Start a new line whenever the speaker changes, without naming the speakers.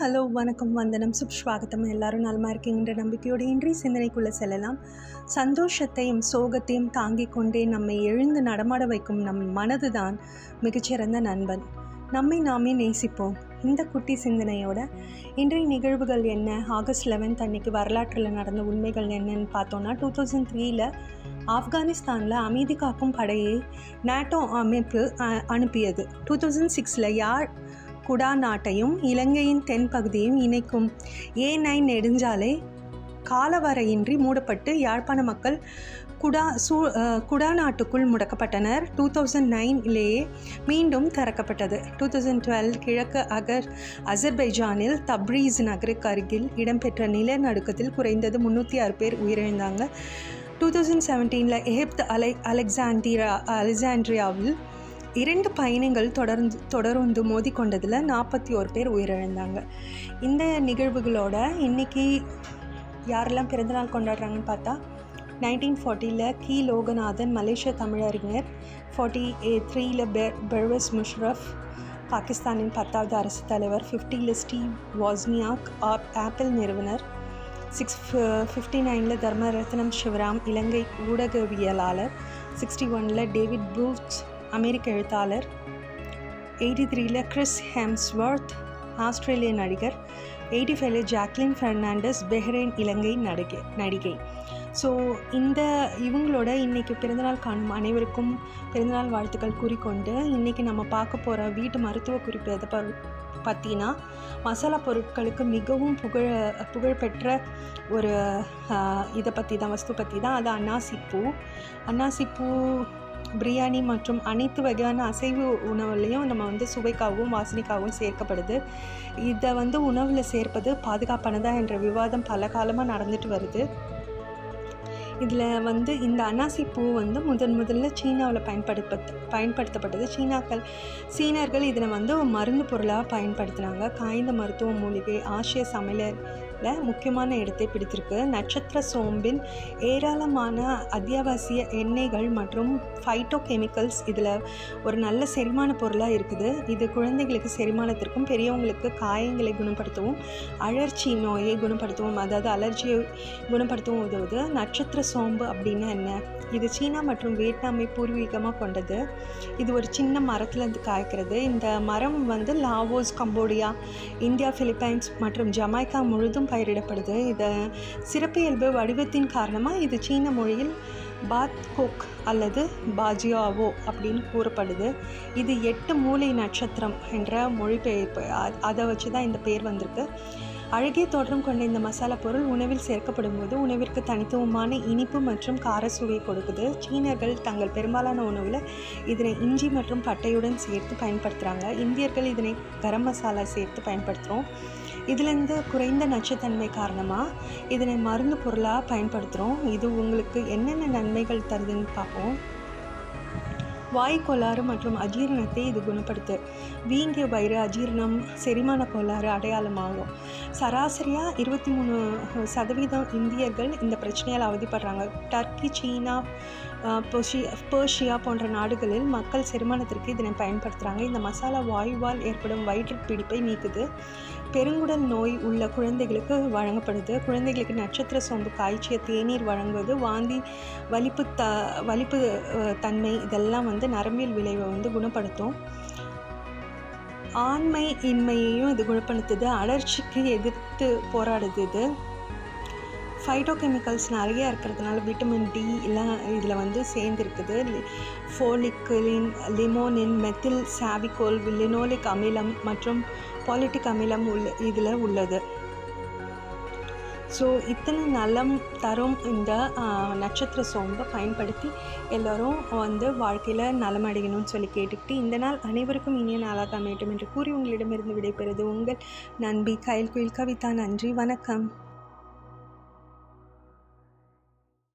Hello வணக்கம் வந்தனம் சுப்ஸ்வாகத்தம். எல்லாரும் நலமாக இருக்கீங்கிற நம்பிக்கையோடு இன்றைய சிந்தனைக்குள்ளே செல்லலாம். சந்தோஷத்தையும் சோகத்தையும் தாங்கிக் கொண்டே நம்மை எழுந்து நடமாட வைக்கும் நம் மனது தான் மிகச்சிறந்த நண்பன். நம்மை நாமே நேசிப்போம். இந்த குட்டி சிந்தனையோட இன்றைய நிகழ்வுகள் என்ன? ஆகஸ்ட் லெவன்த் அன்னைக்கு வரலாற்றில் நடந்த உண்மைகள் என்னன்னு பார்த்தோன்னா டூ தௌசண்ட் த்ரீல ஆப்கானிஸ்தானில் அமைதி காக்கும் படையை நாட்டோ அமைப்பு அனுப்பியது. டூ தௌசண்ட் சிக்ஸில் யார் குடா நாட்டையும் இலங்கையின் தென்பகுதியையும் இணைக்கும். ஏ நைன் நெடுஞ்சாலை காலவரையின்றி மூடப்பட்டு யாழ்ப்பாண மக்கள் குடா சூ குடாநாட்டுக்குள் குடா நாட்டுக்குள் முடக்கப்பட்டனர். டூ தௌசண்ட் நைன்லேயே மீண்டும் திறக்கப்பட்டது. டூ தௌசண்ட் டுவெல் கிழக்கு அகர் அசர்பைஜானில் தப்ரீஸ் நகருக்கு அருகில் இடம்பெற்ற நிலநடுக்கத்தில் குறைந்தது முந்நூற்றி ஆறு பேர் உயிரிழந்தாங்க. டூ தௌசண்ட் செவன்டீனில் எகிப்து அலை அலெக்சாண்டிரா அலெக்சாண்ட்ரியாவில் இரண்டு பயணிகள் தொடர்ந்து தொடர்ந்து மோதிக்கொண்டதில் நாற்பத்தி ஒரு பேர் உயிரிழந்தாங்க. இந்த நிகழ்வுகளோட இன்னைக்கு யாரெல்லாம் பிறந்தநாள் கொண்டாடுறாங்கன்னு பார்த்தா நைன்டீன் ஃபார்ட்டியில் கி. லோகநாதன் மலேசிய தமிழறிஞர் ஃபார்ட்டி ஏ த்ரீயில் பெர் பெர்வஸ் முஷ்ரஃப் பாகிஸ்தானின் பத்தாவது அரசு தலைவர் ஃபிஃப்டியில் ஸ்டீவ் வாஸ்னியாக் ஆப் ஆப்பிள் நிறுவனர் சிக்ஸ் ஃபிஃப்டி நைனில் தர்மரத்னம் சிவராம் இலங்கை ஊடகவியலாளர் சிக்ஸ்டி ஒனில் டேவிட் ப்ரூச் அமெரிக்க எழுத்தாளர். எயிட்டி த்ரீல கிறிஸ் ஹெம்ஸ்வர்த் ஆஸ்திரேலிய நடிகர். எயிட்டி ஃபைவ்ல ஜாக்லின் ஃபெர்னாண்டஸ் பெஹ்ரைன் இலங்கை நடிகை நடிகை. ஸோ இந்த இவங்களோட இன்றைக்கி பிறந்தநாள் காணும் அனைவருக்கும் பிறந்தநாள் வாழ்த்துக்கள் கூறிக்கொண்டு இன்றைக்கி நம்ம பார்க்க போகிற வீட்டு மருத்துவ குறிப்பு எதை ப பற்றினா மசாலா பொருட்களுக்கு மிகவும் புகழ புகழ்பெற்ற ஒரு இதை பற்றி தான் வஸ்து பற்றி தான் அது அன்னாசிப்பூ. அன்னாசிப்பூ பிரியாணி மற்றும் அனைத்து வகையான அசைவு உணவுலையும் நம்ம வந்து சுவைக்காகவும் வாசனைக்காகவும் சேர்க்கப்படுது. இதை வந்து உணவில் சேர்ப்பது பாதுகாப்பானதா என்ற விவாதம் பல காலமாக நடந்துட்டு வருது. இதில் வந்து இந்த அன்னாசி பூ வந்து முதன் முதல்ல சீனாவில் பயன்படுத்த பயன்படுத்தப்பட்டது. சீனாக்கள் சீனர்கள் இதனை வந்து மருந்து பொருளாக பயன்படுத்தினாங்க. காய்ந்த மருத்துவ மூலிகை ஆசிய சமையலில் முக்கியமான இடத்தை பிடித்திருக்கு. நட்சத்திர சோம்பின் ஏராளமான அத்தியாவசிய எண்ணெய்கள் மற்றும் ஃபைட்டோ கெமிக்கல்ஸ் இதில் ஒரு நல்ல செரிமான பொருளாக இருக்குது. இது குழந்தைகளுக்கு செரிமானத்திற்கும் பெரியவங்களுக்கு காயங்களை குணப்படுத்தவும் அழற்சி நோயை குணப்படுத்தவும் அதாவது அலர்ஜியை குணப்படுத்தவும் உதவுது. நட்சத்திர சோம்பு அப்படின்னா என்ன? இது சீனா மற்றும் வியட்நாமை பூர்வீகமாக கொண்டது. இது ஒரு சின்ன மரத்துலேருந்து காய்க்கிறது. இந்த மரம் வந்து லாவோஸ் கம்போடியா இந்தியா பிலிப்பைன்ஸ் மற்றும் ஜமாய்க்கா முழுதும் பயிரிடப்படுது. இதை சிறப்பியல்பு வடிவத்தின் காரணமாக இது சீன மொழியில் பாத் கோக் அல்லது பாஜியாவோ அப்படின்னு கூறப்படுது. இது எட்டு மூலை நட்சத்திரம் என்ற மொழிபெயர்ப்பு. அதை வச்சு தான் இந்த பேர் வந்திருக்கு. அழகிய தோற்றம் கொண்ட இந்த மசாலா பொருள் உணவில் சேர்க்கப்படும் போது உணவிற்கு தனித்துவமான இனிப்பு மற்றும் கார சுவை கொடுக்குது. சீனர்கள் தங்கள் பெரும்பாலான உணவில் இதனை இஞ்சி மற்றும் பட்டையுடன் சேர்த்து பயன்படுத்துகிறாங்க இந்தியர்கள் இதனை கரம் மசாலா சேர்த்து பயன்படுத்துகிறோம் இதுலேருந்து குறைந்த நச்சுத்தன்மை காரணமாக இதனை மருந்து பொருளாக பயன்படுத்துகிறோம் இது உங்களுக்கு என்னென்ன நன்மைகள் தருதுன்னு பார்ப்போம். வாய் கோளாறு மற்றும் அஜீரணத்தை இது குணப்படுத்து வீங்கிய வயிறு அஜீரணம் செரிமான கோளாறு அடையாளமாகும். சராசரியாக இருபத்தி மூணு சதவீதம் இந்தியர்கள் இந்த பிரச்சனையால் அவதிப்படுறாங்க. டர்க்கி சீனா பொஷி பேர்ஷியா போன்ற நாடுகளில் மக்கள் செரிமானத்திற்கு இதனை பயன்படுத்துகிறாங்க இந்த மசாலா வாயுவால் ஏற்படும் வயிற்று பிடிப்பை நீக்குது. பெருங்குடல் நோய் உள்ள குழந்தைகளுக்கு வழங்கப்படுது. குழந்தைகளுக்கு நட்சத்திர சோம்பு காய்ச்சிய தேநீர் வழங்குவது வாந்தி வலிப்பு த வலிப்பு தன்மை இதெல்லாம் வந்து நரம்பியல் விளைவை வந்து குணப்படுத்தும். ஆண்மை இன்மையையும் இது குணப்படுத்துது. அலர்ச்சிக்கு எதிர்த்து போராடுது இது. ஃபைட்டோ கெமிக்கல்ஸ் நிறைய இருக்கிறதுனால விட்டமின் டி எல்லாம் இதில் வந்து சேர்ந்துருக்குது. ஃபோலிக்லின் லிமோனின் மெத்தில் சாவிகோல் லினோலிக் அமிலம் மற்றும் பாலிட்டிக் அமிலம் உள்ள இதில் உள்ளது. ஸோ இத்தனை நலம் தரும் இந்த நட்சத்திர சோம்பை பயன்படுத்தி எல்லோரும் வந்து வாழ்க்கையில் நலமடையணும்னு சொல்லி கேட்டுக்கிட்டு இந்த நாள் அனைவருக்கும் இனிய நாளாக அமையட்டும் என்று கூறி உங்களிடமிருந்து விடைபெறுது உங்கள் நண்பி கயல் குயில் கவிதா. நன்றி வணக்கம்.